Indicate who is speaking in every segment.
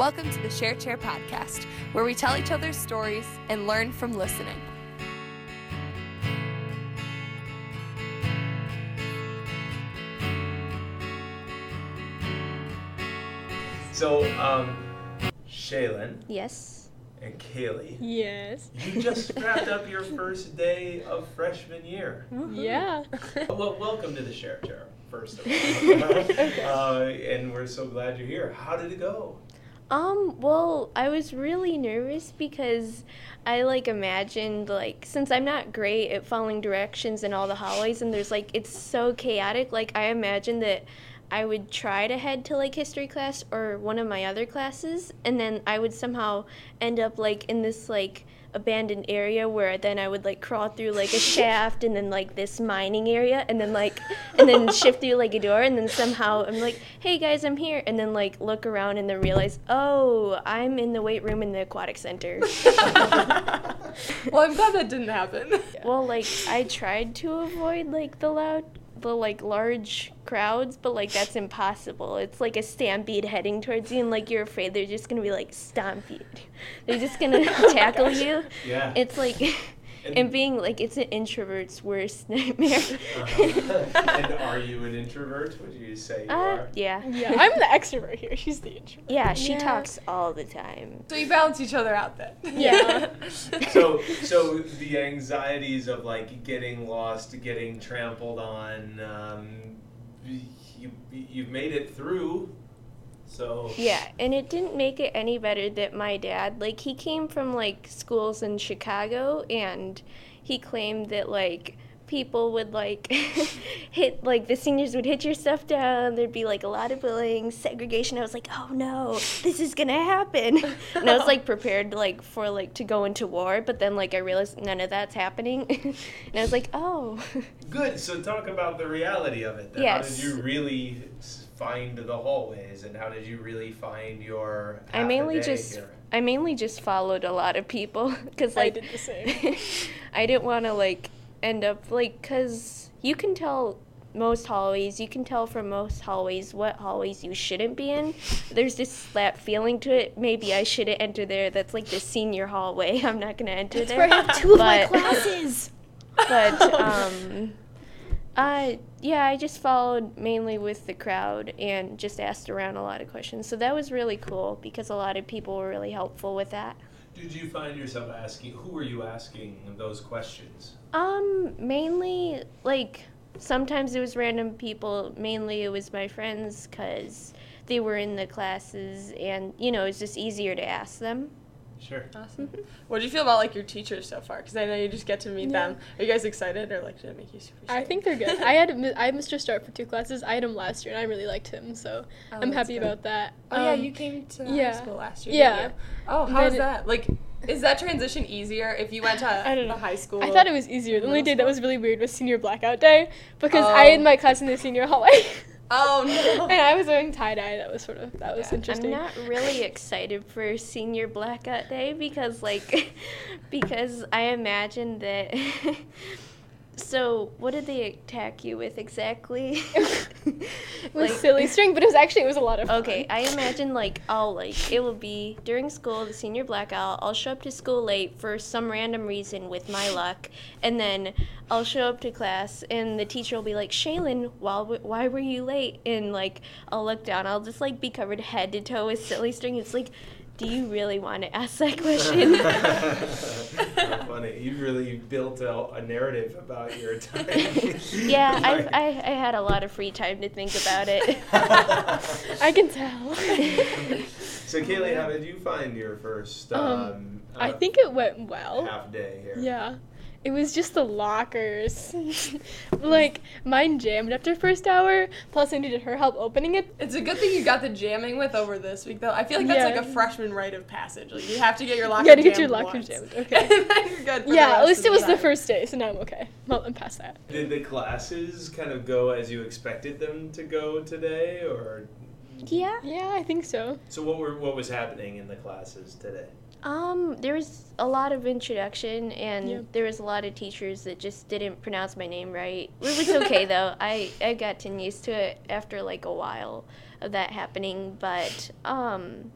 Speaker 1: Welcome to the Share Chair podcast, where we tell each other's stories and learn from listening.
Speaker 2: So, um, Chailyn
Speaker 3: Yes.
Speaker 2: and Kailey,
Speaker 4: Yes.
Speaker 2: you just wrapped up your first day of freshman year.
Speaker 4: Yeah.
Speaker 2: Well, welcome to the Share Chair, first of all. uh, and we're so glad you're here. How did it go?
Speaker 3: Um, well, I was really nervous because I like imagined like since I'm not great at following directions in all the hallways and there's like it's so chaotic, like I imagined that I would try to head to like history class or one of my other classes and then I would somehow end up like in this like abandoned area where then I would like crawl through like a shaft and then like this mining area and then like and then shift through like a door and then somehow I'm like, hey guys, I'm here and then like look around and then realize, oh, I'm in the weight room in the aquatic center.
Speaker 1: Well, I'm glad that didn't happen.
Speaker 3: well, like I tried to avoid like the loud the like large crowds, but like that's impossible. It's like a stampede heading towards you and like you're afraid they're just gonna be like stampede. They're just gonna tackle you.
Speaker 2: Yeah.
Speaker 3: It's like
Speaker 2: And-
Speaker 3: and being like it's an introvert's worst nightmare.
Speaker 2: Uh-huh. and are you an introvert? Would you say you
Speaker 3: uh,
Speaker 2: are?
Speaker 3: yeah.
Speaker 4: Yeah. I'm the extrovert here. She's the introvert.
Speaker 3: Yeah, she
Speaker 4: Yeah.
Speaker 3: talks all the time.
Speaker 1: So you balance each other out then.
Speaker 4: Yeah.
Speaker 2: So, so the anxieties of like getting lost, getting trampled on, um, you you've made it through. So
Speaker 3: Yeah, and it didn't make it any better that my dad, like, he came from like schools in Chicago, and he claimed that like people would like hit like the seniors would hit your stuff down. There'd be like a lot of bullying, segregation. I was like, oh no, this is gonna happen, and I was like prepared like for like to go into war, but then like I realized none of that's happening, and I was like, oh.
Speaker 2: Good. So talk about the reality of it. then.
Speaker 3: Yes.
Speaker 2: How did you really find the hallways, and how did you really find your?
Speaker 3: I mainly just
Speaker 2: here?
Speaker 3: I mainly just followed a lot of people because like.
Speaker 4: I did the same.
Speaker 3: I didn't want to like end up like because you can tell most hallways you can tell from most hallways what hallways you shouldn't be in. There's this that feeling to it maybe i shouldn't enter there that's like the senior hallway i'm not gonna enter there.
Speaker 4: where I have two of my classes.
Speaker 3: but um uh yeah i just followed mainly with the crowd and just asked around a lot of questions. So that was really cool because a lot of people were really helpful with that
Speaker 2: Did you find yourself asking? Who were you asking those questions?
Speaker 3: Um, mainly like sometimes it was random people. Mainly it was my friends because they were in the classes, and you know it's just easier to ask them.
Speaker 2: Sure.
Speaker 1: Awesome. What do you feel about like your teachers so far? Because I know you just get to meet
Speaker 4: Yeah.
Speaker 1: them. Are you guys excited or like did it make you super?
Speaker 4: I think they're good. I had I had Mr. Start for two classes. I had him last year, and I really liked him, so
Speaker 1: Oh,
Speaker 4: I'm happy
Speaker 1: good.
Speaker 4: about that.
Speaker 1: Oh yeah,
Speaker 4: Um,
Speaker 1: you came to
Speaker 4: yeah.
Speaker 1: high school last year.
Speaker 4: Yeah.
Speaker 1: Didn't you? Oh,
Speaker 4: And
Speaker 1: how's
Speaker 4: then it-
Speaker 1: that? Like, is that transition easier if you went to
Speaker 4: I don't
Speaker 1: the
Speaker 4: know.
Speaker 1: high school?
Speaker 4: I thought it was easier. The only
Speaker 1: middle
Speaker 4: day that was really weird was senior blackout day because I
Speaker 1: Oh.
Speaker 4: had my class in the senior hallway.
Speaker 1: Oh no.
Speaker 4: and I was wearing tie dye. That was sort of that was
Speaker 1: Yeah.
Speaker 4: interesting.
Speaker 3: I'm not really excited for senior blackout day because like because I imagine that. so what did they attack you with exactly?
Speaker 4: it was silly string, but it was actually it was a lot of fun.
Speaker 3: Okay, I imagine like I'll like it will be during school, the senior blackout. I'll show up to school late for some random reason with my luck, and then I'll show up to class, and the teacher will be like, "Chailyn, why why were you late?" And like I'll look down, I'll just like be covered head to toe with silly string. It's like, do you really want to ask that question?
Speaker 2: How funny. You really built a, a narrative about your time.
Speaker 3: yeah, I I had a lot of free time to think about it.
Speaker 4: I can tell.
Speaker 2: so, Kailey, how did you find your first um,
Speaker 4: Um, I
Speaker 2: uh,
Speaker 4: think it went well.
Speaker 2: half day here?
Speaker 4: Yeah. It was just the lockers. like mine jammed after first hour, plus I needed her help opening it.
Speaker 1: It's a good thing you got the jamming with over this week, though. I feel like that's
Speaker 4: Yeah.
Speaker 1: like a freshman rite of passage. Like you have to get your locker.
Speaker 4: You gotta get your
Speaker 1: jammed
Speaker 4: locker
Speaker 1: once.
Speaker 4: jammed, okay.
Speaker 1: and then you're good. For the
Speaker 4: Yeah,
Speaker 1: rest
Speaker 4: at least
Speaker 1: of
Speaker 4: it was the
Speaker 1: time.
Speaker 4: first day, so now I'm okay. Well, I'm past that.
Speaker 2: Did the classes kind of go as you expected them to go today, or
Speaker 3: yeah.
Speaker 4: Yeah, I think so.
Speaker 2: so? What were what was happening in the classes today?
Speaker 3: Um, there was a lot of introduction, and
Speaker 4: Yeah.
Speaker 3: there was a lot of teachers that just didn't pronounce my name right. It was okay though. I I gotten used to it after like a while of that happening. But um,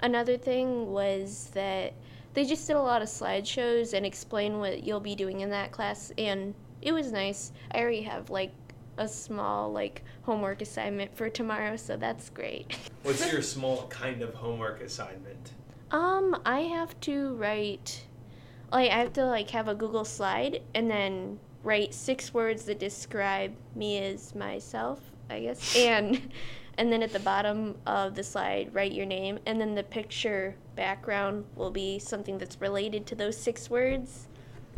Speaker 3: another thing was that they just did a lot of slideshows and explain what you'll be doing in that class, and it was nice. I already have like a small like homework assignment for tomorrow, so that's great.
Speaker 2: What's your small kind of homework assignment?
Speaker 3: Um, I have to write like I have to like have a Google slide and then write six words that describe me as myself, I guess. And and then at the bottom of the slide write your name and then the picture background will be something that's related to those six words.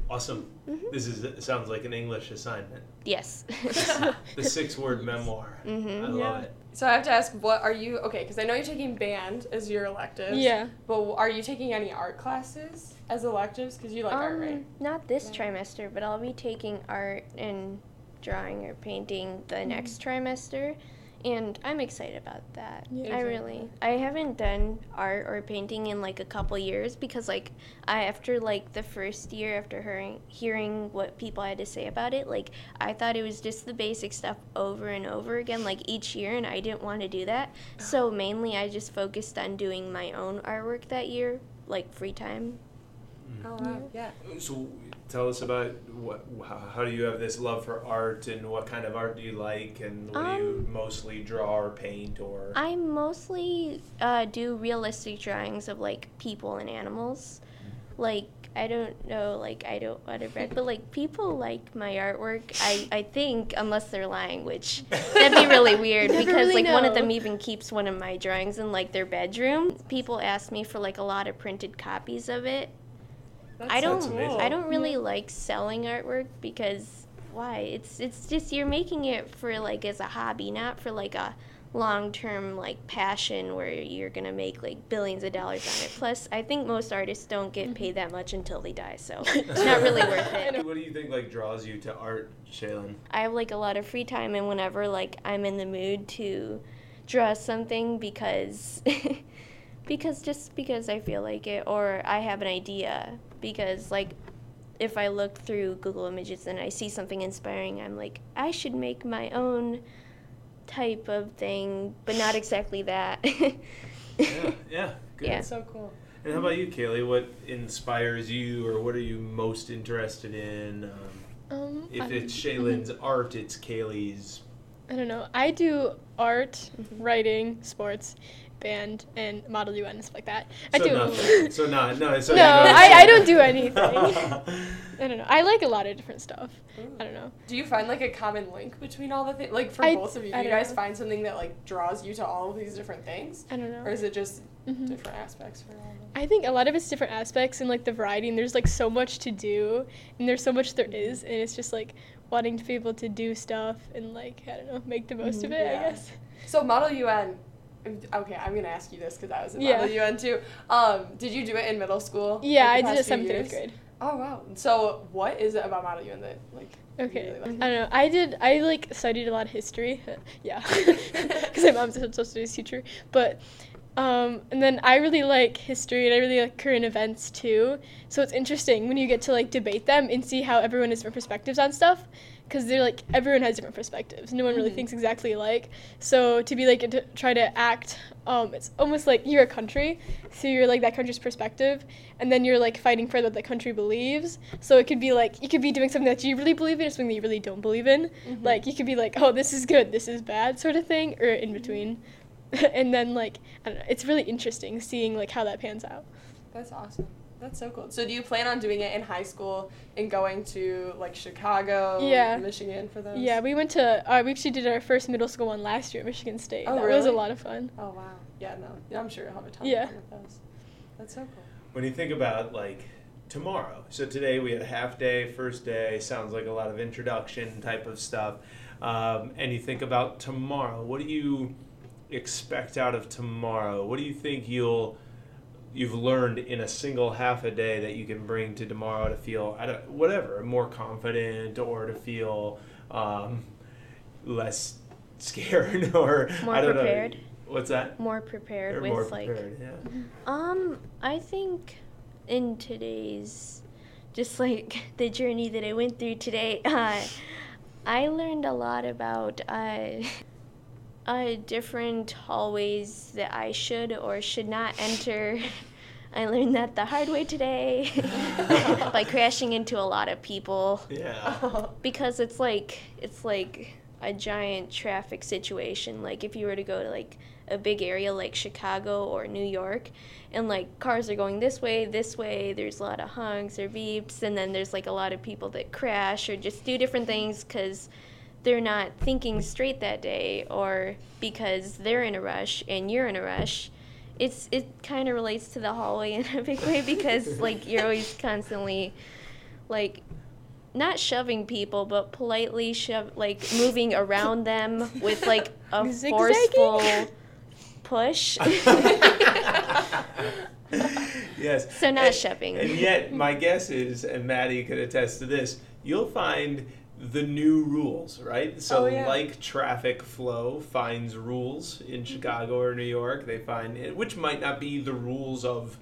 Speaker 2: Awesome. This is sounds like an English assignment.
Speaker 3: Yes.
Speaker 2: The six-word memoir.
Speaker 3: Mhm.
Speaker 2: I love
Speaker 4: Yeah.
Speaker 2: it.
Speaker 5: So I have to ask, what are you? Okay, because I know you're taking band as your electives.
Speaker 4: Yeah.
Speaker 5: But are you taking any art classes as electives? Because you like art, right?
Speaker 3: Um, Not this trimester, but I'll be taking art and drawing or painting the next trimester, and I'm excited about that.
Speaker 4: Yeah.
Speaker 3: I really, I haven't done art or painting in like a couple years because like I after like the first year after hearing hearing what people had to say about it, like I thought it was just the basic stuff over and over again like each year, and I didn't want to do that. So mainly, I just focused on doing my own artwork that year, like free time. Mm.
Speaker 5: Oh wow, yeah.
Speaker 2: So tell us about what how, how do you have this love for art and what kind of art do you like and what do you
Speaker 3: Um,
Speaker 2: mostly draw or paint or
Speaker 3: I mostly uh, do realistic drawings of like people and animals. Like I don't know, like I don't want to brag, but like people like my artwork. I I think unless they're lying, which that'd be really weird because
Speaker 4: really
Speaker 3: like one of them even keeps one of my drawings in like their bedroom. People ask me for like a lot of printed copies of it.
Speaker 5: That's
Speaker 3: I don't
Speaker 2: That's amazing.
Speaker 3: I don't really like selling artwork because why? It's it's just you're making it for like as a hobby, not for like a long-term like passion where you're going to make like billions of dollars on it. Plus, I think most artists don't get paid mm-hmm. that much until they die, so it's not really worth it.
Speaker 2: what do you think like draws you to art, Chailyn?
Speaker 3: I have like a lot of free time and whenever like I'm in the mood to draw something because because just because I feel like it or I have an idea because like if I look through Google Images and I see something inspiring, I'm like I should make my own type of thing, but not exactly that.
Speaker 2: Yeah, yeah, good.
Speaker 3: Yeah.
Speaker 5: That's so cool.
Speaker 2: And how about you, Kailey? What inspires you, or what are you most interested in? Um,
Speaker 4: Um,
Speaker 2: if
Speaker 4: I-
Speaker 2: it's Chailyn's art, it's Kailey's.
Speaker 4: I don't know. I do art,
Speaker 3: Mm-hmm.
Speaker 4: writing, sports, band, and model UN and stuff like that. I
Speaker 2: So
Speaker 4: do.
Speaker 2: nothing. So not no. So
Speaker 4: no,
Speaker 2: you don't
Speaker 4: I, I don't do anything. I don't know. I like a lot of different stuff. I don't know.
Speaker 5: Do you find like a common link between all the things? Like for
Speaker 4: I-
Speaker 5: both of you, do you guys
Speaker 4: know.
Speaker 5: find something that like draws you to all of these different things,
Speaker 4: I don't know.
Speaker 5: or is it just
Speaker 4: Mhm.
Speaker 5: different aspects for all of them?
Speaker 4: I think a lot of it's different aspects and like the variety, and there's like so much to do, and there's so much there is, and it's just like wanting to be able to do stuff and like I don't know, make the most of it.
Speaker 5: Yeah.
Speaker 4: I guess.
Speaker 5: So Model UN. Okay, I'm gonna ask you this because I was in
Speaker 4: Yeah.
Speaker 5: Model UN too. Um, did you do it in middle school?
Speaker 4: Yeah,
Speaker 5: like,
Speaker 4: I did it seventh eighth grade.
Speaker 5: Oh wow. So what is it about Model UN that like?
Speaker 4: Okay,
Speaker 5: really
Speaker 4: I don't know. I did. I like studied a lot of history. yeah, because my mom's a social studies teacher. But um, and then I really like history and I really like current events too. So it's interesting when you get to like debate them and see how everyone has different perspectives on stuff. Because they're like everyone has different perspectives. No one really
Speaker 5: Mhm.
Speaker 4: thinks exactly alike. So to be like to try to act, um, it's almost like you're a country, so you're like that country's perspective, and then you're like fighting for what the country believes. So it could be like you could be doing something that you really believe in, or something that you really don't believe in.
Speaker 5: Mhm.
Speaker 4: Like you could be like, oh, this is good, this is bad, sort of thing, or in between. and then like I don't know, it's really interesting seeing like how that pans out.
Speaker 5: That's awesome. That's so cool. So do you plan on doing it in high school and going to like Chicago,
Speaker 4: Yeah.
Speaker 5: Michigan for those?
Speaker 4: Yeah, we went to uh, we actually did our first middle school one last year at Michigan State.
Speaker 5: Oh,
Speaker 4: that was a lot of fun.
Speaker 5: Oh wow. Yeah, no. Yeah, I'm sure you'll have a ton
Speaker 4: Yeah.
Speaker 5: of fun with those. That's so cool.
Speaker 2: When you think about like tomorrow, so today we had a half day, first day, sounds like a lot of introduction type of stuff. Um, and you think about tomorrow, what do you expect out of tomorrow? What do you think you'll you've learned in a single half a day that you can bring to tomorrow to feel I don't, whatever more confident or to feel um, less scared or
Speaker 3: More
Speaker 2: I don't
Speaker 3: prepared.
Speaker 2: know. What's that?
Speaker 3: More prepared
Speaker 2: Or
Speaker 3: with
Speaker 2: more
Speaker 3: like
Speaker 2: yeah.
Speaker 3: Um, I think in today's just like the journey that I went through today, uh, I learned a lot about uh, uh, different hallways that I should or should not enter. I learned that the hard way today by crashing into a lot of people
Speaker 2: Yeah.
Speaker 3: because it's like it's like a giant traffic situation. Like if you were to go to like a big area like Chicago or New York, and like cars are going this way, this way. There's a lot of honks or beeps, and then there's like a lot of people that crash or just do different things because they're not thinking straight that day, or because they're in a rush and you're in a rush. It's it kind of relates to the hallway in a big way because like you're always constantly like not shoving people, but politely shove like moving around them with like a
Speaker 4: Zigzagging?
Speaker 3: forceful push.
Speaker 2: yes.
Speaker 3: So not
Speaker 2: and,
Speaker 3: shoving.
Speaker 2: And yet, my guess is, and Maddie could attest to this, you'll find the new rules, right? So,
Speaker 5: Oh, yeah.
Speaker 2: like traffic flow finds rules in mm-hmm. Chicago or New York, they find it, which might not be the rules of,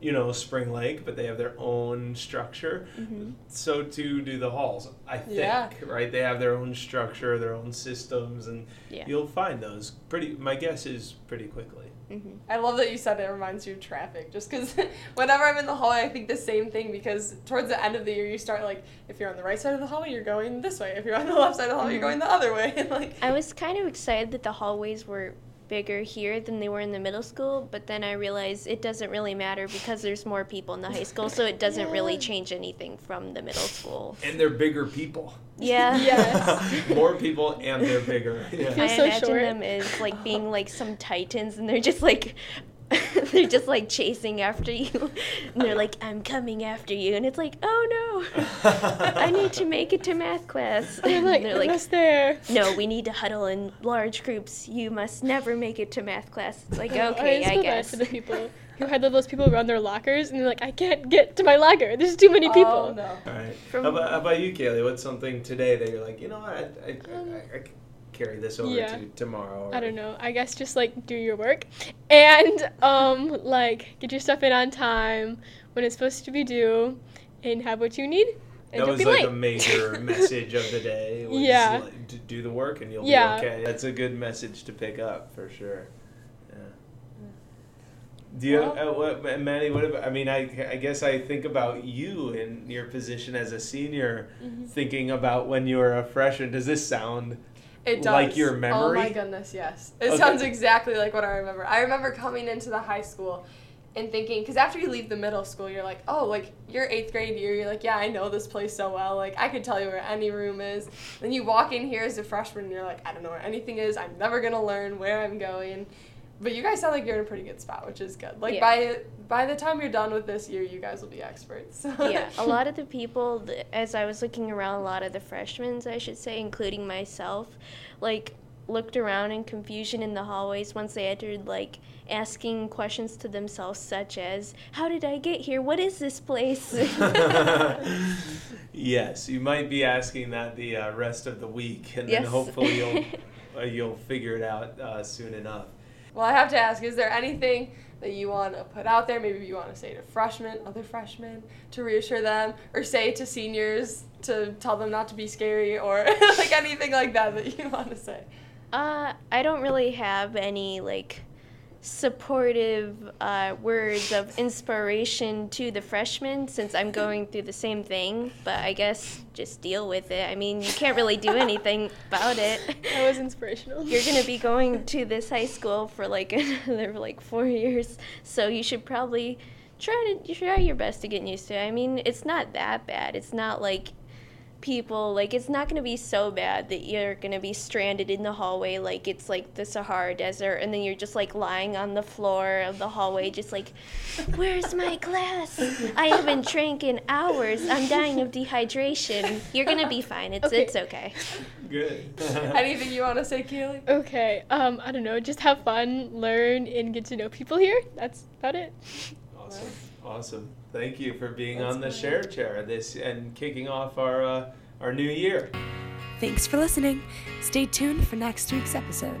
Speaker 2: you know, Spring Lake, but they have their own structure. Mm-hmm. So too do the halls, I think,
Speaker 5: Yeah.
Speaker 2: right? They have their own structure, their own systems, and
Speaker 3: Yeah.
Speaker 2: you'll find those pretty. My guess is pretty quickly. Mm-hmm.
Speaker 5: I love that you said it reminds you of traffic. Just because whenever I'm in the hallway, I think the same thing. Because towards the end of the year, you start like, if you're on the right side of the hallway, you're going this way. If you're on the left side of the hallway, you're mm-hmm. going the other way. And like,
Speaker 3: I was kind of excited that the hallways were bigger here than they were in the middle school, but then I realized it doesn't really matter because there's more people in the high school, so it doesn't really change anything from the middle school.
Speaker 2: And they're bigger people.
Speaker 3: Yeah.
Speaker 4: Yes.
Speaker 2: More people and they're bigger. Yeah.
Speaker 3: I
Speaker 4: Feel so
Speaker 3: imagine
Speaker 4: short.
Speaker 3: them as like being like some titans, and they're just like. they're just like chasing after you. And they're like, I'm coming after you. And it's like, oh no, I need to make it to math class.
Speaker 4: And I'm like,
Speaker 3: And they're like,
Speaker 4: almost there.
Speaker 3: no, we need to huddle in large groups. You must never make it to math class. It's like, okay,
Speaker 4: just
Speaker 3: I
Speaker 4: feel bad
Speaker 3: guess.
Speaker 4: for the people who had those people around their lockers and they're like, I can't get to my locker. There's too many oh, people.
Speaker 5: Oh no.
Speaker 2: All right.
Speaker 3: From-
Speaker 2: how, about, how about you, Kailey? What's something today that you're like, you know, what, I, I, I, um, I could carry this over
Speaker 4: yeah.
Speaker 2: to tomorrow? Or,
Speaker 4: I don't know. I guess just like do your work and um like get your stuff in on time when it's supposed to be due and have what you need and
Speaker 2: That was like
Speaker 4: late.
Speaker 2: a major message of the day.
Speaker 4: Yeah.
Speaker 2: like, do the work and you'll
Speaker 4: Yeah.
Speaker 2: be okay. That's a good message to pick up for sure. Yeah. Do you,
Speaker 5: Well-
Speaker 2: uh, what, Maddie? What about? I mean, I, I guess I think about you in your position as a senior,
Speaker 5: Mm-hmm.
Speaker 2: thinking about when you were a freshman. Does this sound?
Speaker 5: It does.
Speaker 2: Like your
Speaker 5: oh
Speaker 2: memory?
Speaker 5: Oh my goodness, yes. It
Speaker 2: Okay.
Speaker 5: sounds exactly like what I remember. I remember coming into the high school and thinking, because after you leave the middle school, you're like, oh, like your eighth grade year, you're like, yeah, I know this place so well. Like, I could tell you where any room is. Then you walk in here as a freshman and you're like, I don't know where anything is. I'm never going to learn where I'm going. But you guys sound like you're in a pretty good spot, which is good. Like,
Speaker 3: Yeah.
Speaker 5: by by the time you're done with this year, you guys will be experts.
Speaker 3: yeah, a lot of the people, as I was looking around, a lot of the freshmen, I should say, including myself, like looked around in confusion in the hallways once they entered, like asking questions to themselves, such as, How did I get here? What is this place?
Speaker 2: yes, you might be asking that the uh, rest of the week, and then hopefully you'll uh, you'll figure it out uh, soon enough.
Speaker 5: Well, I have to ask, is there anything that you want to put out there? Maybe you want to say to freshmen, other freshmen, to reassure them, or say to seniors to tell them not to be scary, or like anything like that that you want to say?
Speaker 3: Uh, I don't really have any like supportive uh, words of inspiration to the freshmen since I'm going through the same thing. But I guess just deal with it. I mean, you can't really do anything about it.
Speaker 4: That was inspirational.
Speaker 3: You're gonna be going to this high school for like another like four years, so you should probably try to try your best to get used to it. I mean, it's not that bad. It's not like people like it's not going to be so bad that you're going to be stranded in the hallway like it's like the Sahara desert and then you're just like lying on the floor of the hallway just like where's my glass I haven't drank in hours I'm dying of dehydration you're going to be fine it's
Speaker 4: Okay.
Speaker 3: it's okay
Speaker 2: Good.
Speaker 5: Anything you want to say, Keely?
Speaker 4: Okay, um, I don't know, just have fun, learn, and get to know people here. That's about it.
Speaker 2: Awesome. Awesome. Thank you for being
Speaker 5: That's
Speaker 2: on the
Speaker 5: great.
Speaker 2: share chair this and kicking off our uh, our new year.
Speaker 1: Thanks for listening. Stay tuned for next week's episode.